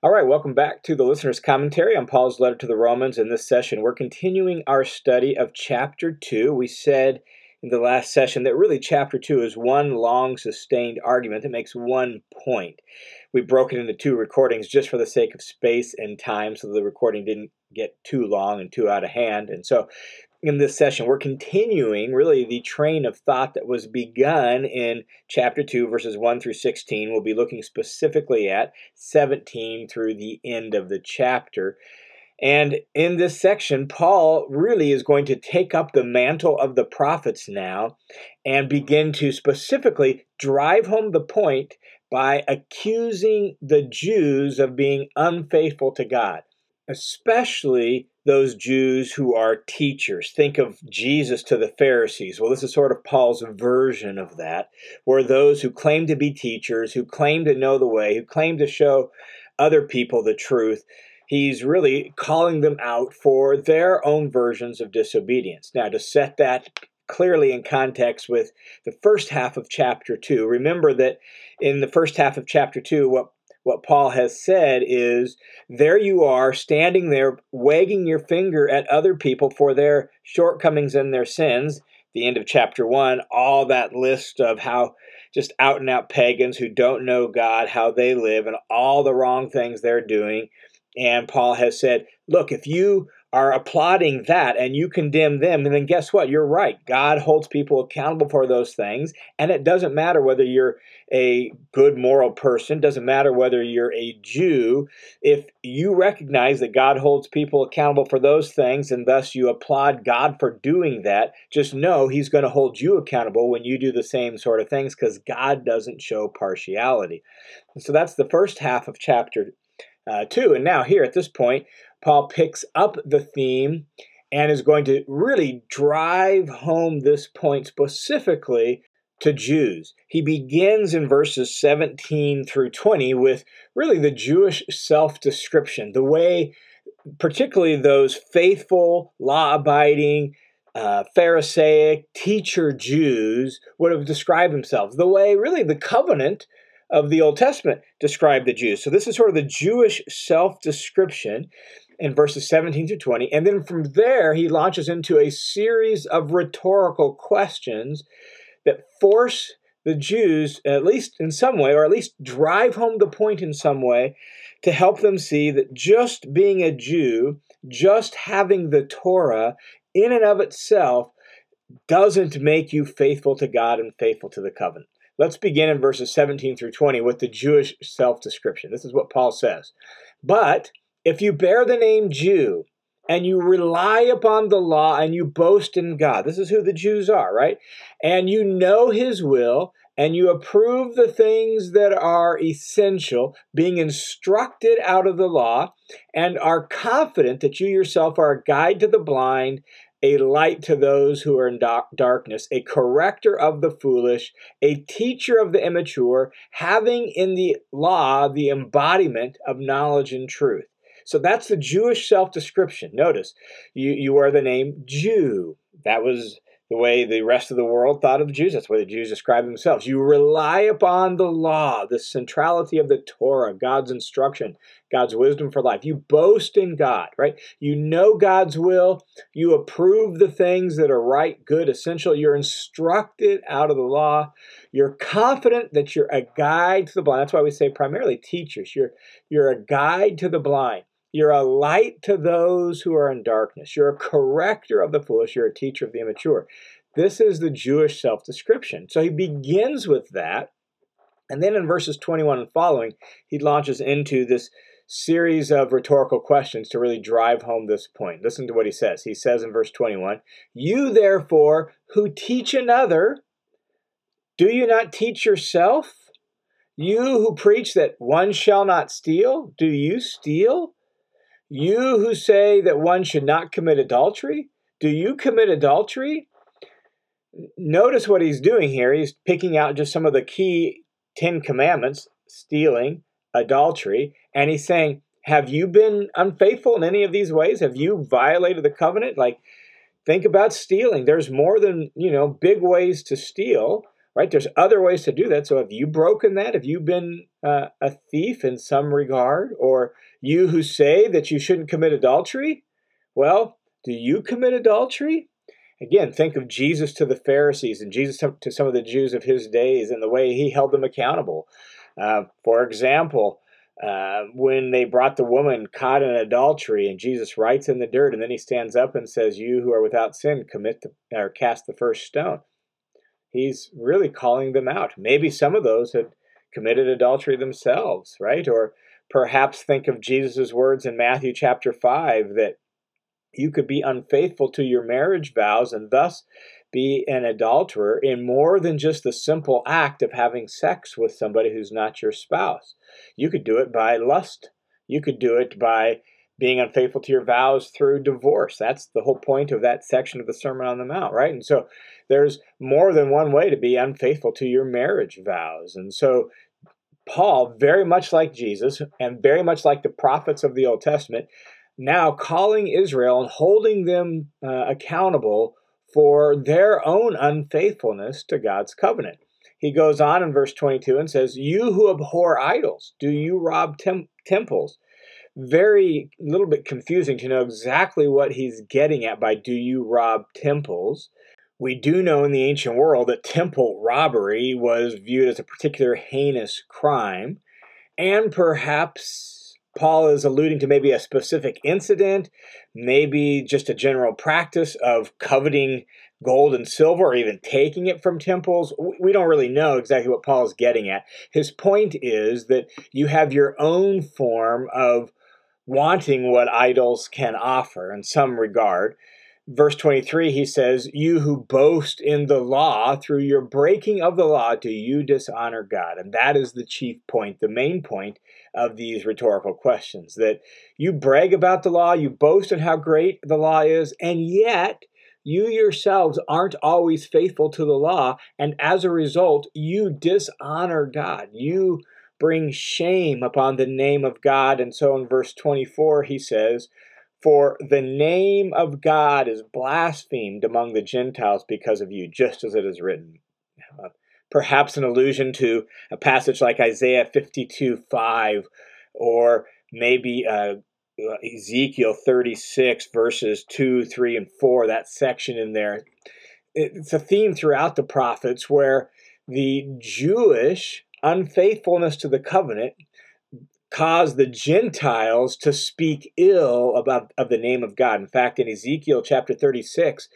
All right, welcome back to the listener's commentary on Paul's letter to the Romans. In this session, we're continuing our study of chapter 2. We said in the last session that really chapter 2 is one long sustained argument that makes one point. We broke it into two recordings just for the sake of space and time so the recording didn't get too long and too out of hand. And so in this session, we're continuing really the train of thought that was begun in chapter 2, verses 1 through 16. We'll be looking specifically at 17 through the end of the chapter. And in this section, Paul really is going to take up the mantle of the prophets now and begin to specifically drive home the point by accusing the Jews of being unfaithful to God, especially those Jews who are teachers. Think of Jesus to the Pharisees. Well, this is sort of Paul's version of that, where those who claim to be teachers, who claim to know the way, who claim to show other people the truth, he's really calling them out for their own versions of disobedience. Now, to set that clearly in context with the first half of chapter 2, remember that in the first half of chapter 2, what what Paul has said is there you are standing there wagging your finger at other people for their shortcomings and their sins. The end of chapter 1, all that list of how just out and out pagans who don't know God, how they live, and all the wrong things they're doing. And Paul has said, look, if you are applauding that and you condemn them, and then guess what? You're right. God holds people accountable for those things. And it doesn't matter whether you're a good moral person, doesn't matter whether you're a Jew. If you recognize that God holds people accountable for those things and thus you applaud God for doing that, just know He's going to hold you accountable when you do the same sort of things because God doesn't show partiality. so that's the first half of chapter uh, 2. And now, here at this point, Paul picks up the theme and is going to really drive home this point specifically to Jews. He begins in verses 17 through 20 with really the Jewish self description, the way, particularly those faithful, law abiding, uh, Pharisaic teacher Jews would have described themselves, the way really the covenant of the Old Testament described the Jews. So this is sort of the Jewish self description in verses 17 to 20. And then from there, he launches into a series of rhetorical questions that force the Jews, at least in some way, or at least drive home the point in some way, to help them see that just being a Jew, just having the Torah in and of itself, doesn't make you faithful to God and faithful to the covenant. Let's begin in verses 17 through 20 with the Jewish self description. This is what Paul says. But if you bear the name Jew and you rely upon the law and you boast in God, this is who the Jews are, right? And you know his will and you approve the things that are essential, being instructed out of the law, and are confident that you yourself are a guide to the blind, a light to those who are in darkness, a corrector of the foolish, a teacher of the immature, having in the law the embodiment of knowledge and truth. So that's the Jewish self description. Notice, you, you are the name Jew. That was the way the rest of the world thought of the Jews. That's the way the Jews describe themselves. You rely upon the law, the centrality of the Torah, God's instruction, God's wisdom for life. You boast in God, right? You know God's will. You approve the things that are right, good, essential. You're instructed out of the law. You're confident that you're a guide to the blind. That's why we say primarily teachers. You're, you're a guide to the blind. You're a light to those who are in darkness. You're a corrector of the foolish. You're a teacher of the immature. This is the Jewish self description. So he begins with that. And then in verses 21 and following, he launches into this series of rhetorical questions to really drive home this point. Listen to what he says. He says in verse 21 You therefore who teach another, do you not teach yourself? You who preach that one shall not steal, do you steal? You who say that one should not commit adultery, do you commit adultery? Notice what he's doing here. He's picking out just some of the key Ten Commandments stealing, adultery, and he's saying, Have you been unfaithful in any of these ways? Have you violated the covenant? Like, think about stealing. There's more than, you know, big ways to steal, right? There's other ways to do that. So have you broken that? Have you been uh, a thief in some regard? Or you who say that you shouldn't commit adultery? Well, do you commit adultery? Again, think of Jesus to the Pharisees and Jesus to some of the Jews of his days and the way he held them accountable. Uh, for example, uh, when they brought the woman caught in adultery and Jesus writes in the dirt and then he stands up and says, You who are without sin, commit the, or cast the first stone. He's really calling them out. Maybe some of those had committed adultery themselves, right? Or perhaps think of Jesus' words in Matthew chapter 5 that you could be unfaithful to your marriage vows and thus be an adulterer in more than just the simple act of having sex with somebody who's not your spouse. You could do it by lust. You could do it by being unfaithful to your vows through divorce. That's the whole point of that section of the Sermon on the Mount, right? And so there's more than one way to be unfaithful to your marriage vows. And so Paul, very much like Jesus and very much like the prophets of the Old Testament, now calling Israel and holding them uh, accountable for their own unfaithfulness to God's covenant. He goes on in verse 22 and says, You who abhor idols, do you rob tem- temples? Very, little bit confusing to know exactly what he's getting at by do you rob temples. We do know in the ancient world that temple robbery was viewed as a particular heinous crime, and perhaps Paul is alluding to maybe a specific incident, maybe just a general practice of coveting gold and silver or even taking it from temples. We don't really know exactly what Paul is getting at. His point is that you have your own form of wanting what idols can offer in some regard verse 23, he says, You who boast in the law, through your breaking of the law, do you dishonor God? And that is the chief point, the main point of these rhetorical questions that you brag about the law, you boast in how great the law is, and yet you yourselves aren't always faithful to the law. And as a result, you dishonor God. You bring shame upon the name of God. And so in verse 24, he says, for the name of God is blasphemed among the Gentiles because of you, just as it is written. Uh, perhaps an allusion to a passage like Isaiah 52 5, or maybe uh, uh Ezekiel 36, verses 2, 3, and 4, that section in there. It's a theme throughout the prophets where the Jewish unfaithfulness to the covenant cause the Gentiles to speak ill about of the name of God. In fact, in Ezekiel chapter 36,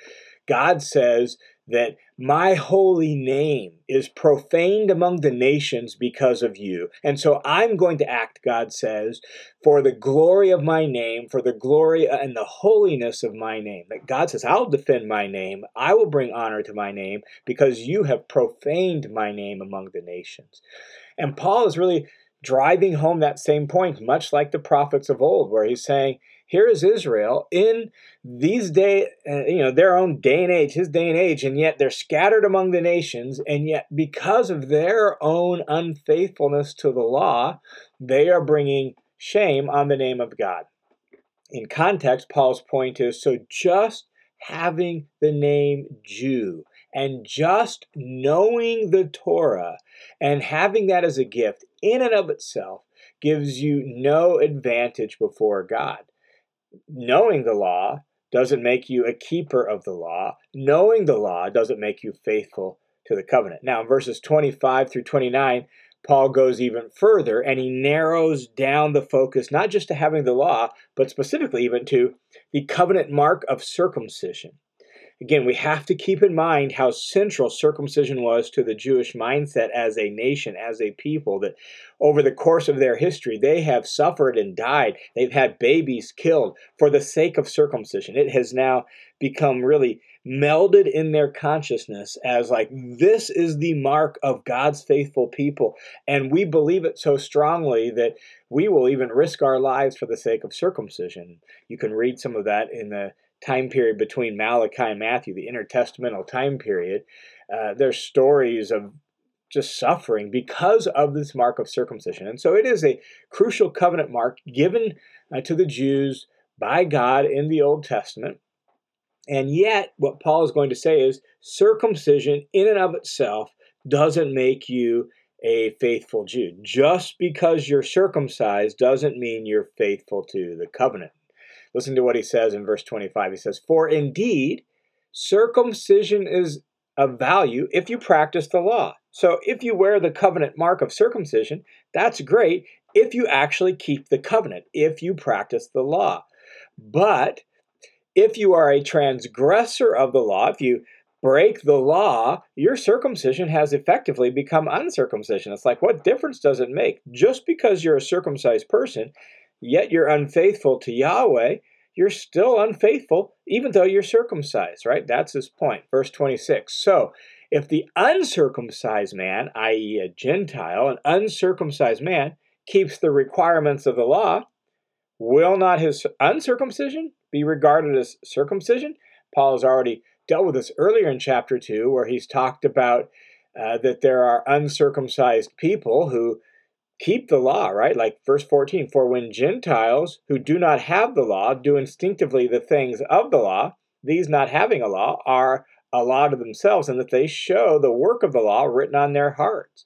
God says that my holy name is profaned among the nations because of you. And so I'm going to act, God says, for the glory of my name, for the glory uh, and the holiness of my name. That God says, I'll defend my name. I will bring honor to my name because you have profaned my name among the nations. And Paul is really driving home that same point, much like the prophets of old, where he's saying, here is Israel in these day, uh, you know, their own day and age, his day and age, and yet they're scattered among the nations, and yet because of their own unfaithfulness to the law, they are bringing shame on the name of God. In context, Paul's point is so just having the name Jew and just knowing the Torah and having that as a gift in and of itself gives you no advantage before God. Knowing the law doesn't make you a keeper of the law. Knowing the law doesn't make you faithful to the covenant. Now, in verses 25 through 29, Paul goes even further and he narrows down the focus not just to having the law, but specifically even to the covenant mark of circumcision. Again, we have to keep in mind how central circumcision was to the Jewish mindset as a nation, as a people, that over the course of their history, they have suffered and died. They've had babies killed for the sake of circumcision. It has now become really melded in their consciousness as like this is the mark of God's faithful people. And we believe it so strongly that we will even risk our lives for the sake of circumcision. You can read some of that in the time period between Malachi and Matthew, the intertestamental time period, uh, there's stories of just suffering because of this mark of circumcision. And so it is a crucial covenant mark given uh, to the Jews by God in the Old Testament. And yet, what Paul is going to say is circumcision in and of itself doesn't make you a faithful Jew. Just because you're circumcised doesn't mean you're faithful to the covenant. Listen to what he says in verse 25. He says, For indeed, circumcision is of value if you practice the law. So if you wear the covenant mark of circumcision, that's great if you actually keep the covenant, if you practice the law. But if you are a transgressor of the law, if you break the law, your circumcision has effectively become uncircumcision. It's like, what difference does it make? Just because you're a circumcised person, yet you're unfaithful to Yahweh, you're still unfaithful, even though you're circumcised, right? That's his point. Verse 26. So, if the uncircumcised man, i.e., a Gentile, an uncircumcised man, keeps the requirements of the law, will not his uncircumcision be regarded as circumcision? Paul has already dealt with this earlier in chapter 2, where he's talked about uh, that there are uncircumcised people who keep the law, right? Like verse 14 For when Gentiles who do not have the law do instinctively the things of the law, these not having a law are a law to themselves, and that they show the work of the law written on their hearts.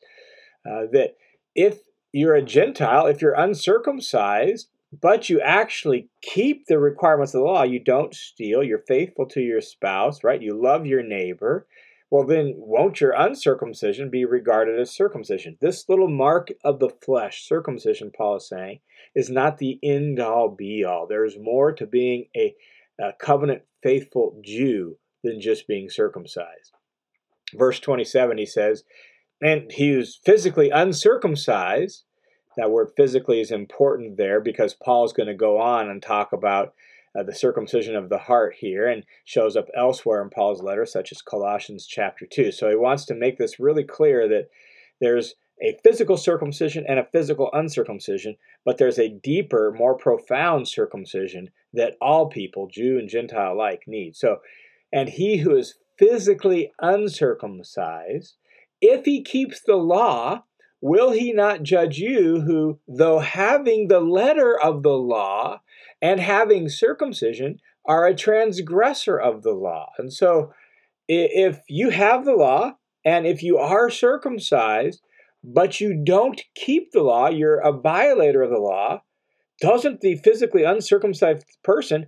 Uh, that if you're a Gentile, if you're uncircumcised, but you actually keep the requirements of the law. You don't steal. You're faithful to your spouse, right? You love your neighbor. Well, then, won't your uncircumcision be regarded as circumcision? This little mark of the flesh, circumcision, Paul is saying, is not the end all be all. There's more to being a, a covenant faithful Jew than just being circumcised. Verse 27, he says, And he was physically uncircumcised that word physically is important there because Paul's going to go on and talk about uh, the circumcision of the heart here and shows up elsewhere in Paul's letter, such as Colossians chapter 2. So he wants to make this really clear that there's a physical circumcision and a physical uncircumcision, but there's a deeper, more profound circumcision that all people, Jew and Gentile alike, need. So, and he who is physically uncircumcised, if he keeps the law, Will he not judge you, who, though having the letter of the law and having circumcision, are a transgressor of the law? And so, if you have the law and if you are circumcised, but you don't keep the law, you're a violator of the law, doesn't the physically uncircumcised person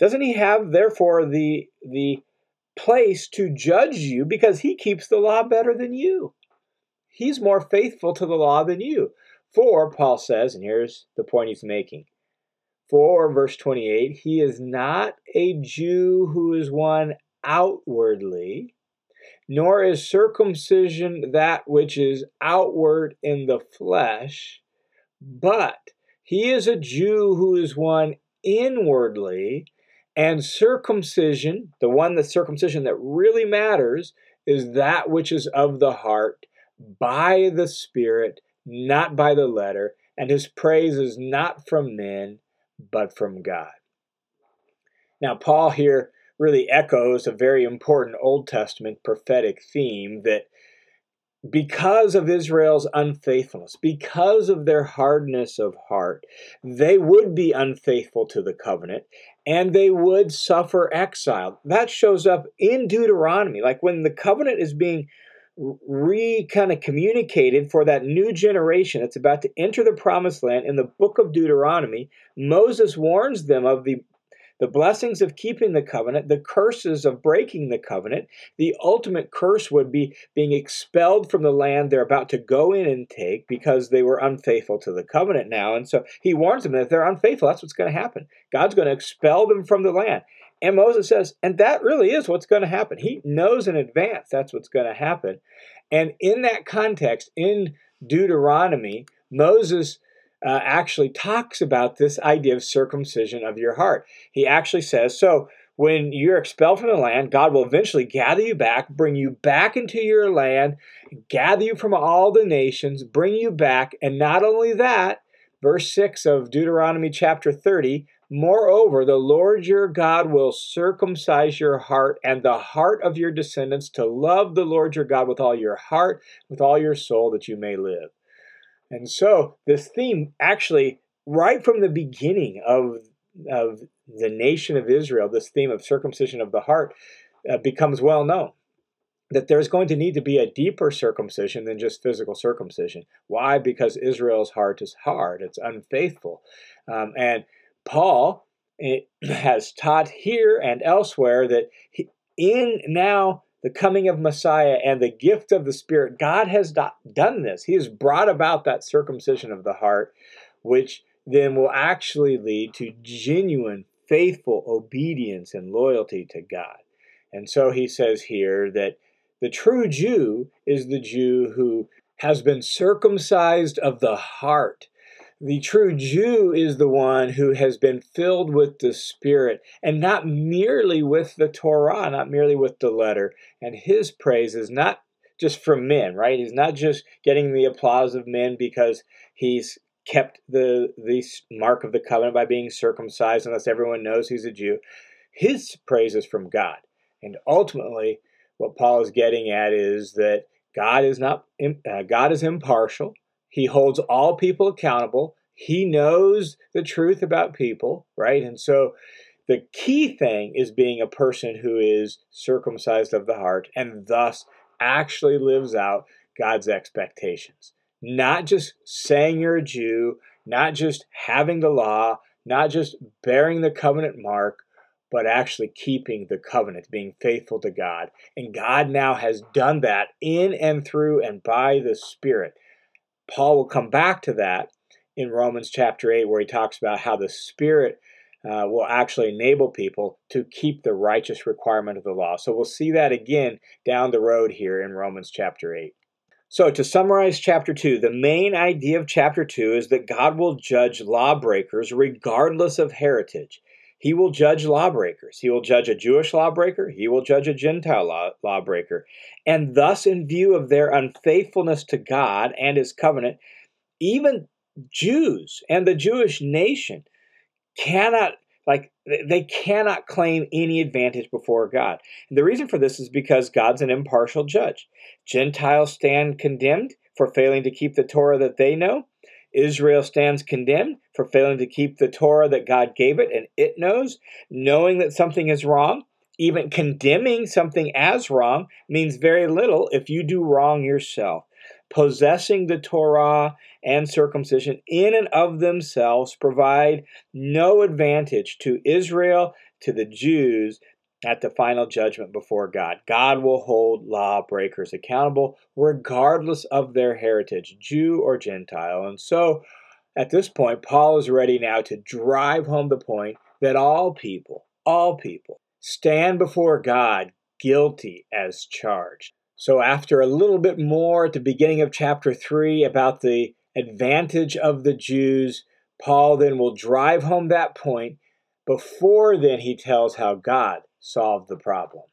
doesn't he have therefore the the place to judge you because he keeps the law better than you he's more faithful to the law than you. For, Paul says, and here's the point he's making. For, verse 28, he is not a Jew who is one outwardly, nor is circumcision that which is outward in the flesh, but he is a Jew who is one inwardly, and circumcision, the one the circumcision that really matters, is that which is of the heart by the Spirit, not by the letter, and his praise is not from men, but from God. Now, Paul here really echoes a very important Old Testament prophetic theme that because of Israel's unfaithfulness, because of their hardness of heart, they would be unfaithful to the covenant and they would suffer exile. That shows up in Deuteronomy. Like when the covenant is being re kind of communicated for that new generation that's about to enter the promised land in the book of Deuteronomy. Moses warns them of the the blessings of keeping the covenant, the curses of breaking the covenant. The ultimate curse would be being expelled from the land they're about to go in and take because they were unfaithful to the covenant now. And so he warns them that if they're unfaithful, that's what's going to happen. God's going to expel them from the land. And Moses says, and that really is what's going to happen. He knows in advance that's what's going to happen. And in that context, in Deuteronomy, Moses uh, actually talks about this idea of circumcision of your heart. He actually says, so when you're expelled from the land, God will eventually gather you back, bring you back into your land, gather you from all the nations, bring you back. And not only that, verse 6 of Deuteronomy chapter 30, Moreover, the Lord your God will circumcise your heart and the heart of your descendants to love the Lord your God with all your heart, with all your soul, that you may live. And so, this theme actually, right from the beginning of, of the nation of Israel, this theme of circumcision of the heart uh, becomes well known. that there's going to need to be a deeper circumcision than just physical circumcision. Why? Because Israel's heart is hard, it's unfaithful. Um, and Paul eh, has taught here and elsewhere that in now the coming of Messiah and the gift of the Spirit, God has do- done this. He has brought about that circumcision of the heart, which then will actually lead to genuine, faithful obedience and loyalty to God. And so he says here that the true Jew is the Jew who has been circumcised of the heart the true Jew is the one who has been filled with the Spirit and not merely with the Torah, not merely with the letter. And his praise is not just from men, right? He's not just getting the applause of men because he's kept the the mark of the covenant by being circumcised unless everyone knows he's a Jew. His praise is from God. And ultimately what Paul is getting at is that God is not uh, God is impartial. He holds all people accountable. He knows the truth about people, right? And so the key thing is being a person who is circumcised of the heart and thus actually lives out God's expectations. Not just saying you're a Jew, not just having the law, not just bearing the covenant mark, but actually keeping the covenant, being faithful to God. And God now has done that in and through and by the Spirit. Paul will come back to that in Romans chapter 8, where he talks about how the Spirit uh, will actually enable people to keep the righteous requirement of the law. So we'll see that again down the road here in Romans chapter 8. So, to summarize chapter 2, the main idea of chapter 2 is that God will judge lawbreakers regardless of heritage. He will judge lawbreakers. He will judge a Jewish lawbreaker. He will judge a Gentile law, lawbreaker. And thus, in view of their unfaithfulness to God and his covenant, even Jews and the Jewish nation cannot like they cannot claim any advantage before God. And the reason for this is because God's an impartial judge. Gentiles stand condemned for failing to keep the Torah that they know, Israel stands condemned for failing to keep the Torah that God gave it and it knows, knowing that something is wrong. Even condemning something as wrong means very little if you do wrong yourself. Possessing the Torah and circumcision in and of themselves provide no advantage to Israel, to the Jews, at the final judgment before God. God will hold lawbreakers accountable regardless of their heritage, Jew or Gentile. And so at this point, Paul is ready now to drive home the point that all people, all people, stand before God guilty as charged. So, after a little bit more at the beginning of chapter 3 about the advantage of the Jews, Paul then will drive home that point. Before then, he tells how God solved the problem.